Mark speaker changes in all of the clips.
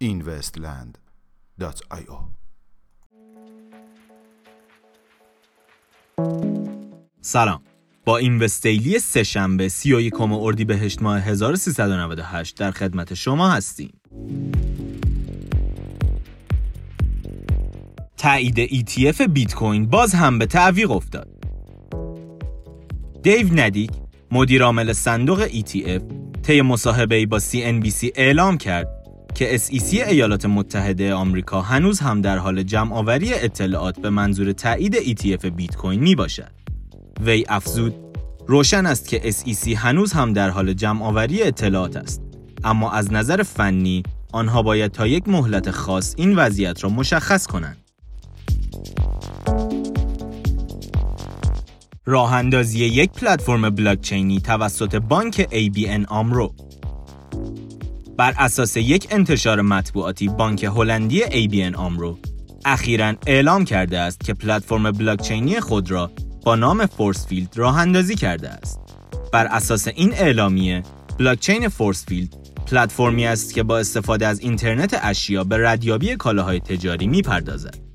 Speaker 1: investland.io
Speaker 2: سلام با این وستیلی سه شنبه 31 اردیبهشت ماه 1398 در خدمت شما هستیم. تایید ETF بیت کوین باز هم به تعویق افتاد. دیو ندیک مدیر عامل صندوق ETF طی مصاحبه‌ای با CNBC اعلام کرد که SEC ایالات متحده آمریکا هنوز هم در حال جمع آوری اطلاعات به منظور تایید ETF بیت کوین می باشد. وی افزود روشن است که SEC هنوز هم در حال جمع آوری اطلاعات است اما از نظر فنی آنها باید تا یک مهلت خاص این وضعیت را مشخص کنند. راه اندازی یک پلتفرم بلاکچینی توسط بانک ABN آمرو بر اساس یک انتشار مطبوعاتی بانک هلندی ABN آمرو اخیرا اعلام کرده است که پلتفرم بلاکچینی خود را با نام فورسفیلد راه اندازی کرده است. بر اساس این اعلامیه، بلاکچین فورسفیلد پلتفرمی است که با استفاده از اینترنت اشیا به ردیابی کالاهای تجاری می‌پردازد.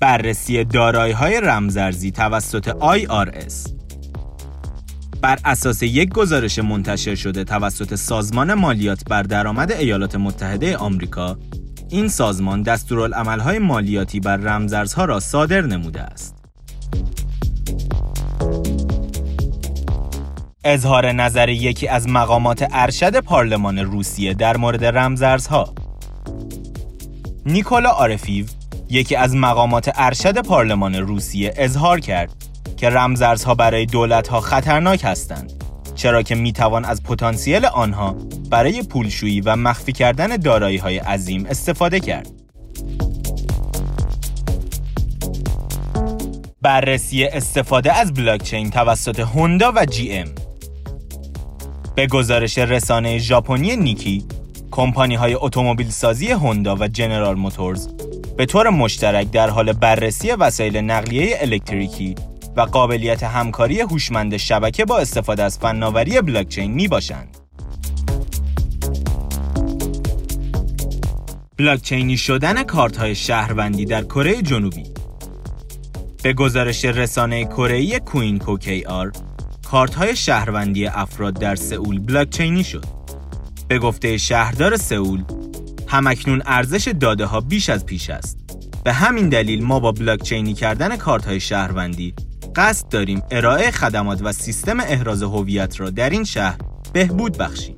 Speaker 2: بررسی دارایی‌های رمزارزی توسط IRS بر اساس یک گزارش منتشر شده توسط سازمان مالیات بر درآمد ایالات متحده آمریکا این سازمان دستورالعملهای مالیاتی بر رمزارزها را صادر نموده است. اظهار نظر یکی از مقامات ارشد پارلمان روسیه در مورد رمزارزها نیکولا آرفیو یکی از مقامات ارشد پارلمان روسیه اظهار کرد که رمزارزها برای دولتها خطرناک هستند چرا که می‌توان از پتانسیل آنها برای پولشویی و مخفی کردن دارایی های عظیم استفاده کرد. بررسی استفاده از بلاکچین توسط هوندا و جی ام به گزارش رسانه ژاپنی نیکی کمپانی های اتومبیل سازی هوندا و جنرال موتورز به طور مشترک در حال بررسی وسایل نقلیه الکتریکی و قابلیت همکاری هوشمند شبکه با استفاده از فناوری بلاکچین می باشند. بلاکچینی شدن کارت های شهروندی در کره جنوبی به گزارش رسانه کره کوین کوکی آر کارت های شهروندی افراد در سئول بلاکچینی شد به گفته شهردار سئول همکنون ارزش داده ها بیش از پیش است. به همین دلیل ما با بلاکچینی کردن کارت های شهروندی قصد داریم ارائه خدمات و سیستم احراز هویت را در این شهر بهبود بخشیم.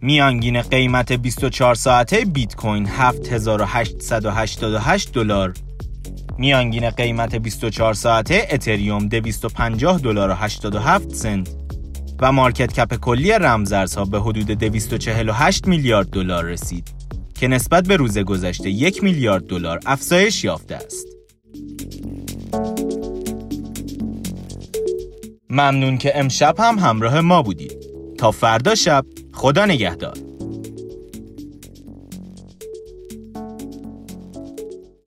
Speaker 2: میانگین قیمت 24 ساعته بیت کوین 7888 دلار. میانگین قیمت 24 ساعته اتریوم 250 دلار و 87 سنت. و مارکت کپ کلی رمزارزها به حدود 248 میلیارد دلار رسید. که نسبت به روز گذشته یک میلیارد دلار افزایش یافته است. ممنون که امشب هم همراه ما بودید. تا فردا شب خدا نگهدار.